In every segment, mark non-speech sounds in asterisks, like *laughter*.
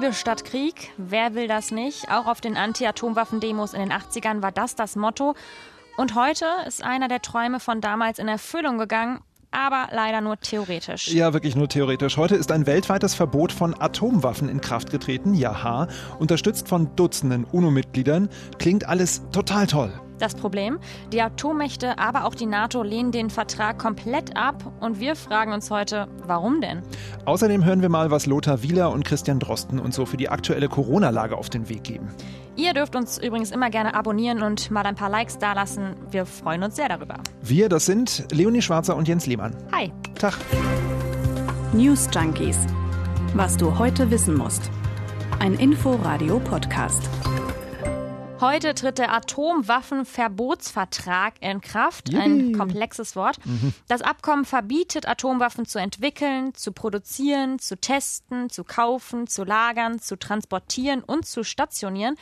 Liebe statt Krieg. Wer will das nicht? Auch auf den Anti-Atomwaffen-Demos in den 80ern war das das Motto. Und heute ist einer der Träume von damals in Erfüllung gegangen aber leider nur theoretisch. Ja, wirklich nur theoretisch. Heute ist ein weltweites Verbot von Atomwaffen in Kraft getreten, jaha, unterstützt von Dutzenden UNO-Mitgliedern. Klingt alles total toll. Das Problem? Die Atommächte, aber auch die NATO lehnen den Vertrag komplett ab und wir fragen uns heute, warum denn? Außerdem hören wir mal, was Lothar Wieler und Christian Drosten uns so für die aktuelle Corona-Lage auf den Weg geben. Ihr dürft uns übrigens immer gerne abonnieren und mal ein paar Likes dalassen. Wir freuen uns sehr darüber. Wir, das sind Leonie Schwarzer und Jens Lehmann. Hi. Tag. News Junkies. Was du heute wissen musst. Ein Info-Radio-Podcast. Heute tritt der Atomwaffenverbotsvertrag in Kraft. Yippie. Ein komplexes Wort. Mhm. Das Abkommen verbietet, Atomwaffen zu entwickeln, zu produzieren, zu testen, zu kaufen, zu lagern, zu transportieren und zu stationieren.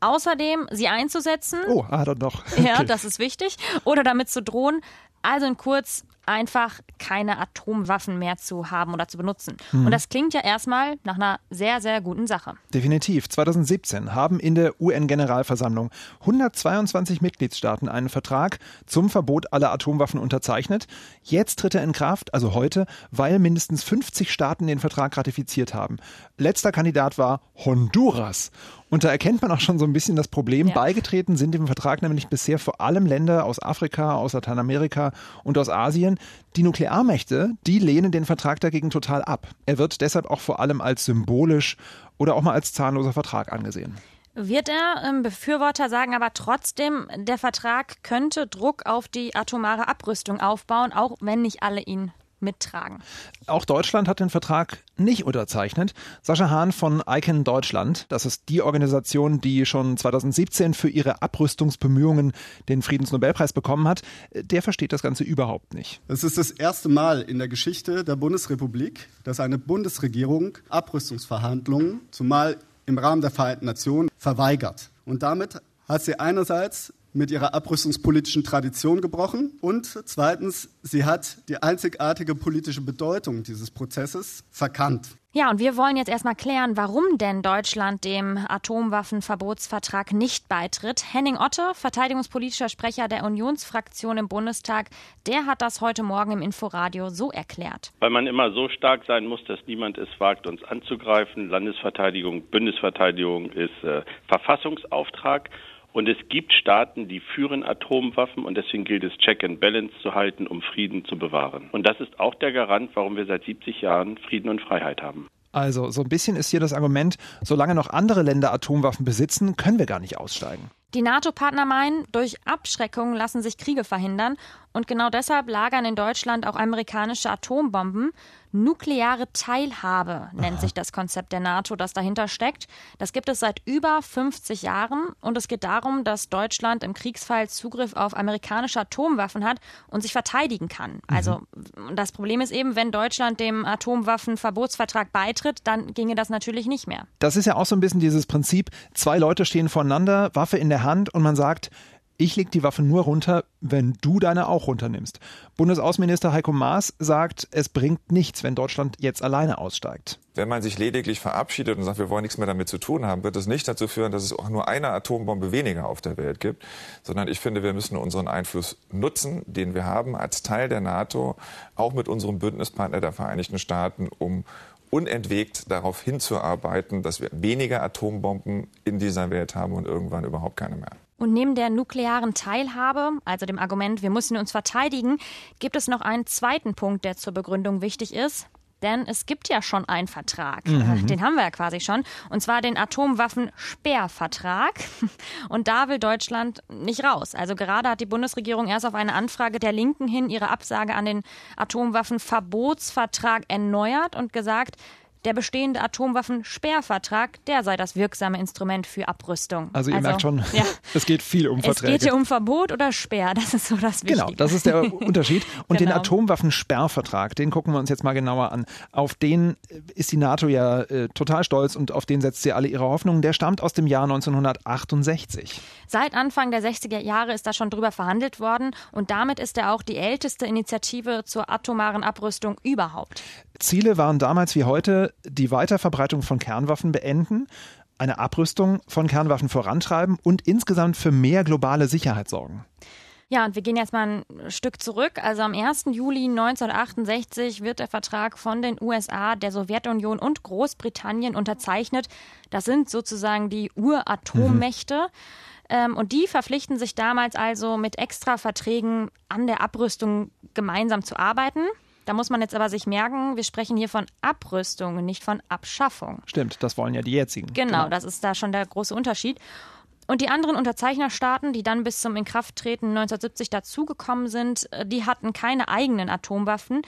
Außerdem sie einzusetzen. Oh, ah, dann doch. Okay. Ja, das ist wichtig. Oder damit zu drohen. Also in kurz, einfach keine Atomwaffen mehr zu haben oder zu benutzen. Mhm. Und das klingt ja erstmal nach einer sehr, sehr guten Sache. Definitiv. 2017 haben in der UN-Generalversammlung 122 Mitgliedstaaten einen Vertrag zum Verbot aller Atomwaffen unterzeichnet. Jetzt tritt er in Kraft, also heute, weil mindestens 50 Staaten den Vertrag ratifiziert haben. Letzter Kandidat war Honduras. Und da erkennt man auch schon so ein bisschen das Problem. Ja. Beigetreten sind dem Vertrag nämlich bisher vor allem Länder aus Afrika, aus Lateinamerika und aus Asien. Die Nuklearmächte, die lehnen den Vertrag dagegen total ab. Er wird deshalb auch vor allem als symbolisch oder auch mal als zahnloser Vertrag angesehen. Wird er, ähm, Befürworter sagen aber trotzdem, der Vertrag könnte Druck auf die atomare Abrüstung aufbauen, auch wenn nicht alle ihn mittragen. Auch Deutschland hat den Vertrag nicht unterzeichnet. Sascha Hahn von ICANN Deutschland, das ist die Organisation, die schon 2017 für ihre Abrüstungsbemühungen den Friedensnobelpreis bekommen hat, der versteht das Ganze überhaupt nicht. Es ist das erste Mal in der Geschichte der Bundesrepublik, dass eine Bundesregierung Abrüstungsverhandlungen, zumal im Rahmen der Vereinten Nationen, verweigert. Und damit hat sie einerseits mit ihrer abrüstungspolitischen Tradition gebrochen und zweitens, sie hat die einzigartige politische Bedeutung dieses Prozesses verkannt. Ja, und wir wollen jetzt erstmal klären, warum denn Deutschland dem Atomwaffenverbotsvertrag nicht beitritt. Henning Otte, verteidigungspolitischer Sprecher der Unionsfraktion im Bundestag, der hat das heute Morgen im Inforadio so erklärt. Weil man immer so stark sein muss, dass niemand es wagt, uns anzugreifen. Landesverteidigung, Bundesverteidigung ist äh, Verfassungsauftrag. Und es gibt Staaten, die führen Atomwaffen und deswegen gilt es, Check and Balance zu halten, um Frieden zu bewahren. Und das ist auch der Garant, warum wir seit 70 Jahren Frieden und Freiheit haben. Also, so ein bisschen ist hier das Argument, solange noch andere Länder Atomwaffen besitzen, können wir gar nicht aussteigen. Die NATO-Partner meinen, durch Abschreckung lassen sich Kriege verhindern und genau deshalb lagern in Deutschland auch amerikanische Atombomben. Nukleare Teilhabe nennt Aha. sich das Konzept der NATO, das dahinter steckt. Das gibt es seit über 50 Jahren und es geht darum, dass Deutschland im Kriegsfall Zugriff auf amerikanische Atomwaffen hat und sich verteidigen kann. Mhm. Also das Problem ist eben, wenn Deutschland dem Atomwaffenverbotsvertrag beitritt, dann ginge das natürlich nicht mehr. Das ist ja auch so ein bisschen dieses Prinzip, zwei Leute stehen voneinander, Waffe in der Hand und man sagt, ich lege die Waffe nur runter, wenn du deine auch runternimmst. Bundesaußenminister Heiko Maas sagt, es bringt nichts, wenn Deutschland jetzt alleine aussteigt. Wenn man sich lediglich verabschiedet und sagt, wir wollen nichts mehr damit zu tun haben, wird es nicht dazu führen, dass es auch nur eine Atombombe weniger auf der Welt gibt, sondern ich finde, wir müssen unseren Einfluss nutzen, den wir haben als Teil der NATO, auch mit unserem Bündnispartner der Vereinigten Staaten, um unentwegt darauf hinzuarbeiten, dass wir weniger Atombomben in dieser Welt haben und irgendwann überhaupt keine mehr. Und neben der nuklearen Teilhabe, also dem Argument, wir müssen uns verteidigen, gibt es noch einen zweiten Punkt, der zur Begründung wichtig ist. Denn es gibt ja schon einen Vertrag. Mhm. Den haben wir ja quasi schon. Und zwar den Atomwaffensperrvertrag. *laughs* Und da will Deutschland nicht raus. Also gerade hat die Bundesregierung erst auf eine Anfrage der Linken hin ihre Absage an den Atomwaffenverbotsvertrag erneuert und gesagt, der bestehende Atomwaffensperrvertrag, der sei das wirksame Instrument für Abrüstung. Also ihr also, merkt schon, ja. *laughs* es geht viel um Verträge. Es geht hier um Verbot oder Sperr, das ist so das Wichtige. Genau, das ist der *laughs* Unterschied. Und genau. den Atomwaffensperrvertrag, den gucken wir uns jetzt mal genauer an. Auf den ist die NATO ja äh, total stolz und auf den setzt sie alle ihre Hoffnungen. Der stammt aus dem Jahr 1968. Seit Anfang der 60er Jahre ist da schon drüber verhandelt worden und damit ist er auch die älteste Initiative zur atomaren Abrüstung überhaupt. Ziele waren damals wie heute die Weiterverbreitung von Kernwaffen beenden, eine Abrüstung von Kernwaffen vorantreiben und insgesamt für mehr globale Sicherheit sorgen. Ja, und wir gehen jetzt mal ein Stück zurück. Also am 1. Juli 1968 wird der Vertrag von den USA, der Sowjetunion und Großbritannien unterzeichnet. Das sind sozusagen die Uratommmächte. Mhm. Ähm, und die verpflichten sich damals also mit Extraverträgen an der Abrüstung gemeinsam zu arbeiten. Da muss man jetzt aber sich merken, wir sprechen hier von Abrüstung und nicht von Abschaffung. Stimmt, das wollen ja die jetzigen. Genau, genau. das ist da schon der große Unterschied. Und die anderen Unterzeichnerstaaten, die dann bis zum Inkrafttreten 1970 dazugekommen sind, äh, die hatten keine eigenen Atomwaffen,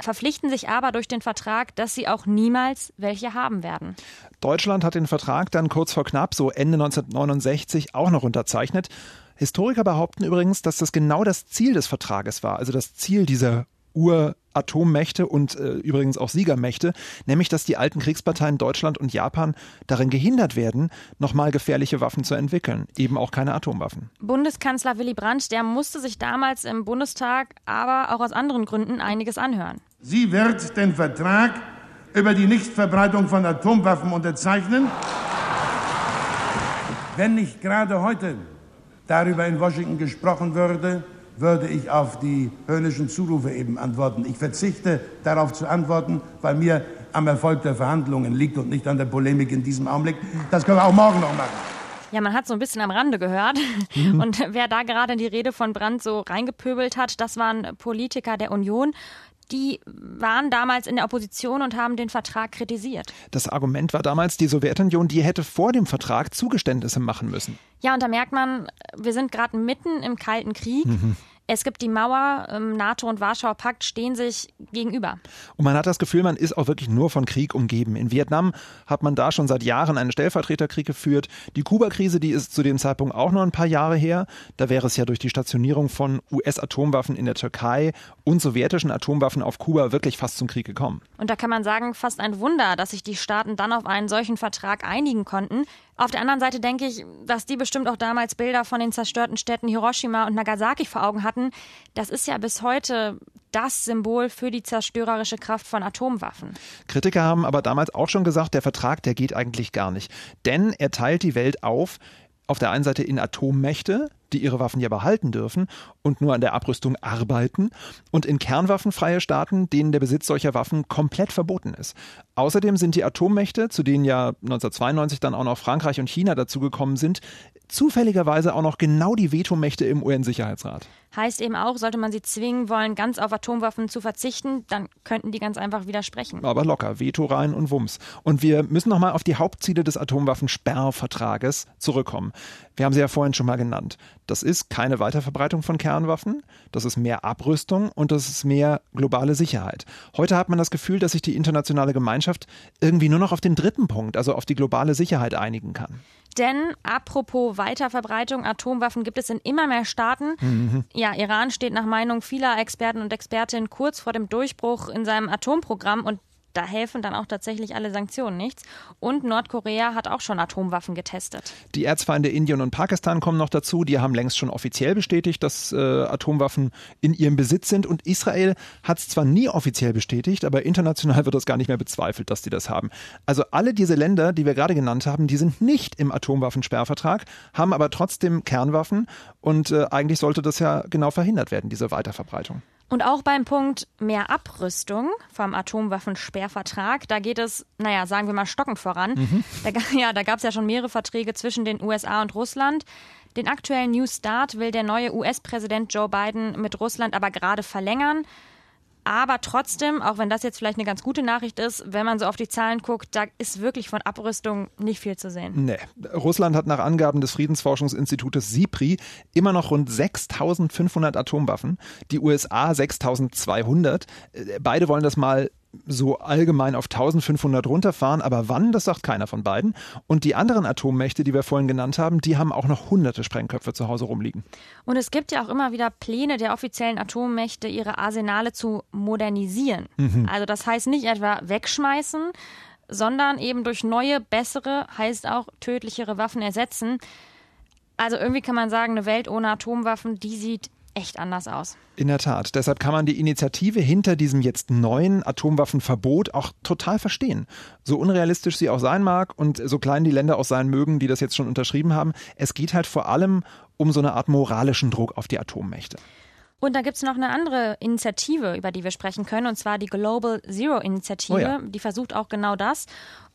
verpflichten sich aber durch den Vertrag, dass sie auch niemals welche haben werden. Deutschland hat den Vertrag dann kurz vor knapp, so Ende 1969, auch noch unterzeichnet. Historiker behaupten übrigens, dass das genau das Ziel des Vertrages war, also das Ziel dieser Uratommmächte und äh, übrigens auch Siegermächte, nämlich dass die alten Kriegsparteien Deutschland und Japan darin gehindert werden, nochmal gefährliche Waffen zu entwickeln, eben auch keine Atomwaffen. Bundeskanzler Willy Brandt, der musste sich damals im Bundestag aber auch aus anderen Gründen einiges anhören. Sie wird den Vertrag über die Nichtverbreitung von Atomwaffen unterzeichnen. Wenn nicht gerade heute darüber in Washington gesprochen würde, würde ich auf die höhnischen Zurufe eben antworten. Ich verzichte darauf zu antworten, weil mir am Erfolg der Verhandlungen liegt und nicht an der Polemik in diesem Augenblick. Das können wir auch morgen noch machen. Ja, man hat so ein bisschen am Rande gehört. Mhm. Und wer da gerade in die Rede von Brandt so reingepöbelt hat, das waren Politiker der Union die waren damals in der Opposition und haben den Vertrag kritisiert. Das Argument war damals, die Sowjetunion, die hätte vor dem Vertrag Zugeständnisse machen müssen. Ja, und da merkt man, wir sind gerade mitten im Kalten Krieg. Mhm. Es gibt die Mauer, ähm, NATO und Warschauer Pakt stehen sich gegenüber. Und man hat das Gefühl, man ist auch wirklich nur von Krieg umgeben. In Vietnam hat man da schon seit Jahren einen Stellvertreterkrieg geführt. Die Kuba-Krise, die ist zu dem Zeitpunkt auch noch ein paar Jahre her. Da wäre es ja durch die Stationierung von US-Atomwaffen in der Türkei und sowjetischen Atomwaffen auf Kuba wirklich fast zum Krieg gekommen. Und da kann man sagen, fast ein Wunder, dass sich die Staaten dann auf einen solchen Vertrag einigen konnten. Auf der anderen Seite denke ich, dass die bestimmt auch damals Bilder von den zerstörten Städten Hiroshima und Nagasaki vor Augen hatten. Das ist ja bis heute das Symbol für die zerstörerische Kraft von Atomwaffen. Kritiker haben aber damals auch schon gesagt, der Vertrag, der geht eigentlich gar nicht. Denn er teilt die Welt auf, auf der einen Seite in Atommächte, die ihre Waffen ja behalten dürfen und nur an der Abrüstung arbeiten, und in kernwaffenfreie Staaten, denen der Besitz solcher Waffen komplett verboten ist. Außerdem sind die Atommächte, zu denen ja 1992 dann auch noch Frankreich und China dazugekommen sind, zufälligerweise auch noch genau die Vetomächte im UN-Sicherheitsrat. Heißt eben auch, sollte man sie zwingen wollen, ganz auf Atomwaffen zu verzichten, dann könnten die ganz einfach widersprechen. Aber locker, Veto rein und Wumms. Und wir müssen nochmal auf die Hauptziele des Atomwaffensperrvertrages zurückkommen. Wir haben sie ja vorhin schon mal genannt. Das ist keine Weiterverbreitung von Kernwaffen, das ist mehr Abrüstung und das ist mehr globale Sicherheit. Heute hat man das Gefühl, dass sich die internationale Gemeinschaft irgendwie nur noch auf den dritten Punkt, also auf die globale Sicherheit einigen kann. Denn apropos Weiterverbreitung, Atomwaffen gibt es in immer mehr Staaten. Mhm. Ja, Iran steht nach Meinung vieler Experten und Expertinnen kurz vor dem Durchbruch in seinem Atomprogramm und da helfen dann auch tatsächlich alle Sanktionen nichts. Und Nordkorea hat auch schon Atomwaffen getestet. Die Erzfeinde Indien und Pakistan kommen noch dazu. Die haben längst schon offiziell bestätigt, dass äh, Atomwaffen in ihrem Besitz sind. Und Israel hat es zwar nie offiziell bestätigt, aber international wird das gar nicht mehr bezweifelt, dass die das haben. Also alle diese Länder, die wir gerade genannt haben, die sind nicht im Atomwaffensperrvertrag, haben aber trotzdem Kernwaffen. Und äh, eigentlich sollte das ja genau verhindert werden, diese Weiterverbreitung. Und auch beim Punkt mehr Abrüstung vom Atomwaffensperrvertrag, da geht es, naja, sagen wir mal stockend voran. Mhm. Da, ja, da gab es ja schon mehrere Verträge zwischen den USA und Russland. Den aktuellen New Start will der neue US-Präsident Joe Biden mit Russland aber gerade verlängern. Aber trotzdem, auch wenn das jetzt vielleicht eine ganz gute Nachricht ist, wenn man so auf die Zahlen guckt, da ist wirklich von Abrüstung nicht viel zu sehen. Nee. Russland hat nach Angaben des Friedensforschungsinstitutes SIPRI immer noch rund 6500 Atomwaffen, die USA 6200. Äh, beide wollen das mal so allgemein auf 1500 runterfahren, aber wann, das sagt keiner von beiden. Und die anderen Atommächte, die wir vorhin genannt haben, die haben auch noch hunderte Sprengköpfe zu Hause rumliegen. Und es gibt ja auch immer wieder Pläne der offiziellen Atommächte, ihre Arsenale zu modernisieren. Mhm. Also das heißt nicht etwa wegschmeißen, sondern eben durch neue, bessere, heißt auch tödlichere Waffen ersetzen. Also irgendwie kann man sagen, eine Welt ohne Atomwaffen, die sieht echt anders aus. In der Tat. Deshalb kann man die Initiative hinter diesem jetzt neuen Atomwaffenverbot auch total verstehen. So unrealistisch sie auch sein mag und so klein die Länder auch sein mögen, die das jetzt schon unterschrieben haben. Es geht halt vor allem um so eine Art moralischen Druck auf die Atommächte. Und da gibt es noch eine andere Initiative, über die wir sprechen können, und zwar die Global Zero Initiative. Oh ja. Die versucht auch genau das.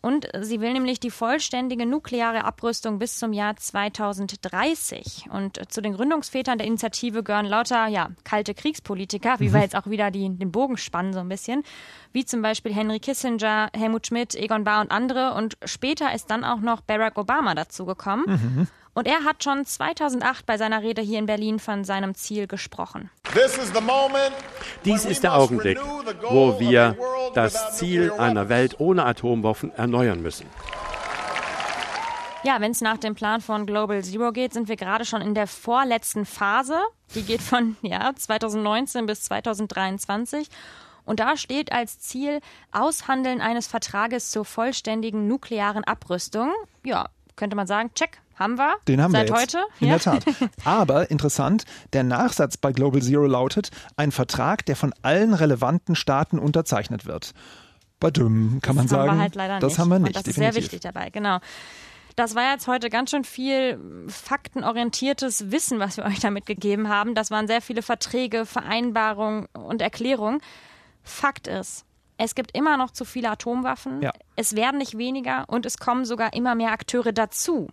Und sie will nämlich die vollständige nukleare Abrüstung bis zum Jahr 2030. Und zu den Gründungsvätern der Initiative gehören lauter ja, kalte Kriegspolitiker, wie wir jetzt auch wieder die, den Bogen spannen so ein bisschen, wie zum Beispiel Henry Kissinger, Helmut Schmidt, Egon Bahr und andere. Und später ist dann auch noch Barack Obama dazugekommen. Und er hat schon 2008 bei seiner Rede hier in Berlin von seinem Ziel gesprochen. Dies ist der Augenblick, wo wir das Ziel einer Welt ohne Atomwaffen erneuern müssen. Ja, wenn es nach dem Plan von Global Zero geht, sind wir gerade schon in der vorletzten Phase. Die geht von ja, 2019 bis 2023. Und da steht als Ziel Aushandeln eines Vertrages zur vollständigen nuklearen Abrüstung. Ja, könnte man sagen, check, haben wir. Den haben Seit wir jetzt. heute. In ja. der Tat. *laughs* Aber interessant, der Nachsatz bei Global Zero lautet, ein Vertrag, der von allen relevanten Staaten unterzeichnet wird. Badum, kann man das haben sagen. wir halt leider das nicht. haben wir Und nicht. das ist definitiv. sehr wichtig dabei, genau. Das war jetzt heute ganz schön viel faktenorientiertes Wissen, was wir euch damit gegeben haben. Das waren sehr viele Verträge, Vereinbarungen und Erklärungen. Fakt ist, es gibt immer noch zu viele Atomwaffen. Ja. Es werden nicht weniger und es kommen sogar immer mehr Akteure dazu.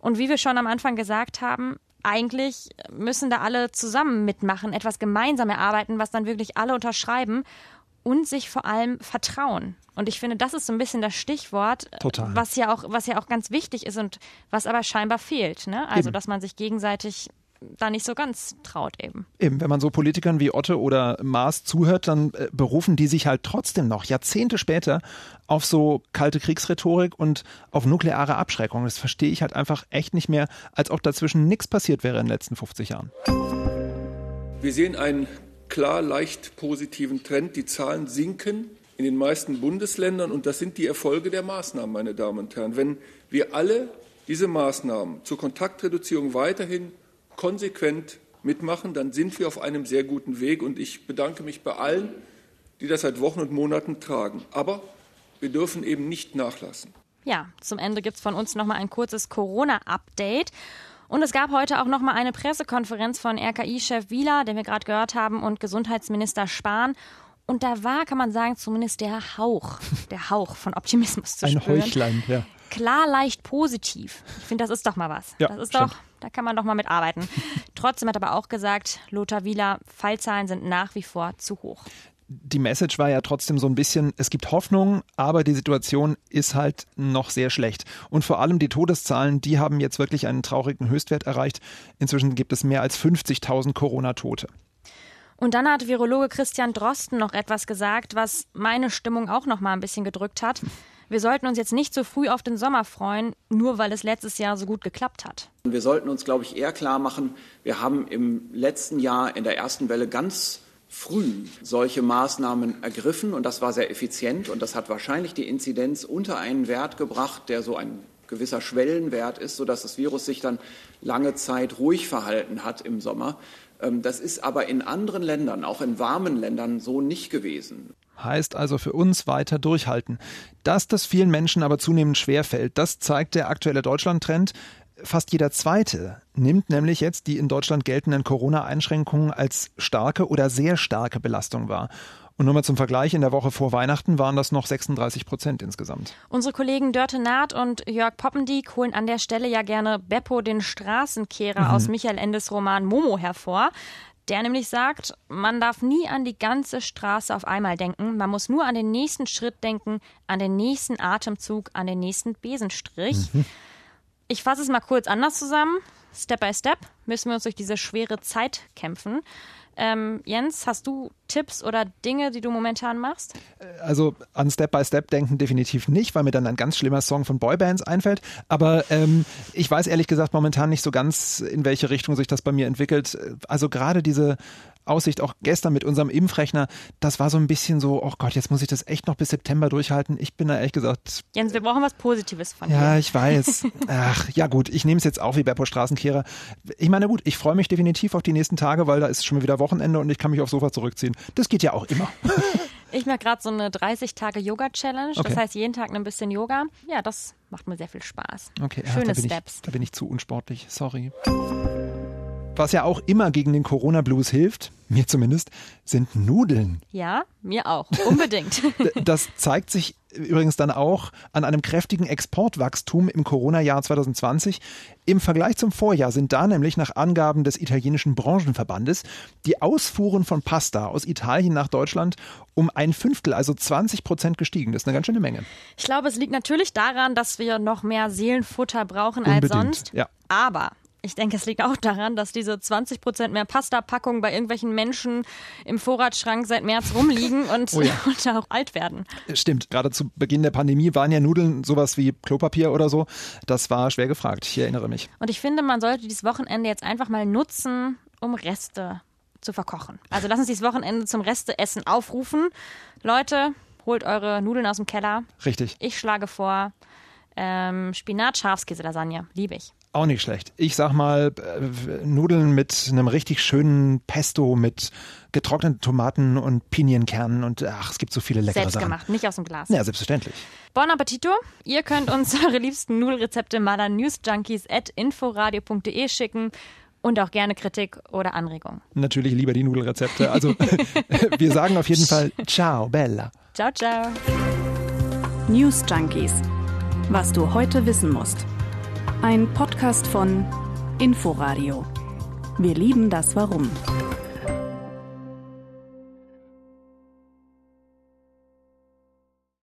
Und wie wir schon am Anfang gesagt haben, eigentlich müssen da alle zusammen mitmachen, etwas gemeinsam erarbeiten, was dann wirklich alle unterschreiben und sich vor allem vertrauen. Und ich finde, das ist so ein bisschen das Stichwort, Total. was ja auch, was ja auch ganz wichtig ist und was aber scheinbar fehlt. Ne? Also, Eben. dass man sich gegenseitig da nicht so ganz traut eben. Eben, wenn man so Politikern wie Otte oder Maas zuhört, dann äh, berufen die sich halt trotzdem noch Jahrzehnte später auf so kalte Kriegsrhetorik und auf nukleare Abschreckung. Das verstehe ich halt einfach echt nicht mehr, als ob dazwischen nichts passiert wäre in den letzten 50 Jahren. Wir sehen einen klar leicht positiven Trend. Die Zahlen sinken in den meisten Bundesländern und das sind die Erfolge der Maßnahmen, meine Damen und Herren. Wenn wir alle diese Maßnahmen zur Kontaktreduzierung weiterhin konsequent mitmachen, dann sind wir auf einem sehr guten Weg und ich bedanke mich bei allen, die das seit Wochen und Monaten tragen. Aber wir dürfen eben nicht nachlassen. Ja, zum Ende gibt es von uns nochmal ein kurzes Corona-Update. Und es gab heute auch nochmal eine Pressekonferenz von RKI-Chef Wieler, den wir gerade gehört haben, und Gesundheitsminister Spahn. Und da war, kann man sagen, zumindest der Hauch, *laughs* der Hauch von Optimismus zu Ein spüren. Heuchlein, ja. Klar, leicht positiv. Ich finde, das ist doch mal was. Ja, das ist stimmt. doch, da kann man doch mal mitarbeiten. *laughs* Trotzdem hat aber auch gesagt, Lothar Wieler, Fallzahlen sind nach wie vor zu hoch. die Message war ja trotzdem so ein bisschen, es gibt Hoffnung, aber die Situation ist halt noch sehr schlecht. Und vor allem die Todeszahlen, die haben jetzt wirklich einen traurigen Höchstwert erreicht. Inzwischen gibt es mehr als 50.000 Corona-Tote. Und dann hat Virologe Christian Drosten noch etwas gesagt, was meine Stimmung auch noch mal ein bisschen gedrückt hat. Wir sollten uns jetzt nicht so früh auf den Sommer freuen, nur weil es letztes Jahr so gut geklappt hat. Wir sollten uns, glaube ich, eher klar machen, wir haben im letzten Jahr in der ersten Welle ganz früh solche Maßnahmen ergriffen und das war sehr effizient und das hat wahrscheinlich die Inzidenz unter einen Wert gebracht, der so ein gewisser Schwellenwert ist, sodass das Virus sich dann lange Zeit ruhig verhalten hat im Sommer. Ähm, Das ist aber in anderen Ländern, auch in warmen Ländern, so nicht gewesen. Heißt also für uns weiter durchhalten. Dass das vielen Menschen aber zunehmend schwerfällt, das zeigt der aktuelle Deutschland-Trend. Fast jeder Zweite nimmt nämlich jetzt die in Deutschland geltenden Corona-Einschränkungen als starke oder sehr starke Belastung wahr. Und nur mal zum Vergleich, in der Woche vor Weihnachten waren das noch 36 Prozent insgesamt. Unsere Kollegen Dörte Naht und Jörg Poppendieck holen an der Stelle ja gerne Beppo, den Straßenkehrer aus Michael Endes Roman Momo hervor. Der nämlich sagt, man darf nie an die ganze Straße auf einmal denken. Man muss nur an den nächsten Schritt denken, an den nächsten Atemzug, an den nächsten Besenstrich. Ich fasse es mal kurz anders zusammen. Step by Step müssen wir uns durch diese schwere Zeit kämpfen. Ähm, Jens, hast du Tipps oder Dinge, die du momentan machst? Also an Step-by-Step denken definitiv nicht, weil mir dann ein ganz schlimmer Song von Boybands einfällt. Aber ähm, ich weiß ehrlich gesagt momentan nicht so ganz, in welche Richtung sich das bei mir entwickelt. Also gerade diese Aussicht, auch gestern mit unserem Impfrechner, das war so ein bisschen so, oh Gott, jetzt muss ich das echt noch bis September durchhalten. Ich bin da ehrlich gesagt. Jens, wir brauchen was Positives von dir. Ja, ich weiß. *laughs* Ach, ja gut, ich nehme es jetzt auch wie Beppo Straßenkehrer. Ich meine, gut, ich freue mich definitiv auf die nächsten Tage, weil da ist schon wieder Wochenende und ich kann mich aufs Sofa zurückziehen. Das geht ja auch immer. *laughs* Ich mache gerade so eine 30-Tage-Yoga-Challenge. Okay. Das heißt, jeden Tag ein bisschen Yoga. Ja, das macht mir sehr viel Spaß. Okay, Schöne ja, da Steps. Ich, da bin ich zu unsportlich. Sorry. Was ja auch immer gegen den Corona-Blues hilft, mir zumindest, sind Nudeln. Ja, mir auch. Unbedingt. *laughs* das zeigt sich übrigens dann auch an einem kräftigen Exportwachstum im Corona-Jahr 2020. Im Vergleich zum Vorjahr sind da nämlich nach Angaben des italienischen Branchenverbandes die Ausfuhren von Pasta aus Italien nach Deutschland um ein Fünftel, also 20 Prozent gestiegen. Das ist eine ganz schöne Menge. Ich glaube, es liegt natürlich daran, dass wir noch mehr Seelenfutter brauchen Unbedingt, als sonst. Ja. Aber ich denke, es liegt auch daran, dass diese 20 Prozent mehr Pasta-Packungen bei irgendwelchen Menschen im Vorratsschrank seit März rumliegen *laughs* und, oh ja. *laughs* und auch alt werden. Stimmt. Gerade zu Beginn der Pandemie waren ja Nudeln sowas wie Klopapier oder so. Das war schwer gefragt. Ich erinnere mich. Und ich finde, man sollte dieses Wochenende jetzt einfach mal nutzen, um Reste zu verkochen. Also lass uns dieses Wochenende zum Resteessen aufrufen. Leute, holt eure Nudeln aus dem Keller. Richtig. Ich schlage vor ähm, Spinat-Schafskäse-Lasagne. Liebe ich. Auch nicht schlecht. Ich sag mal, äh, Nudeln mit einem richtig schönen Pesto mit getrockneten Tomaten und Pinienkernen und ach, es gibt so viele leckere Selbst Sachen. gemacht, nicht aus dem Glas. Ja, selbstverständlich. Bon Appetito. Ihr könnt uns *laughs* eure liebsten Nudelrezepte mal an newsjunkies.inforadio.de schicken und auch gerne Kritik oder Anregungen. Natürlich lieber die Nudelrezepte. Also *laughs* *laughs* wir sagen auf jeden Fall Ciao, Bella. Ciao, ciao. News Junkies. Was du heute wissen musst. Ein Podcast von Inforadio. Wir lieben das Warum.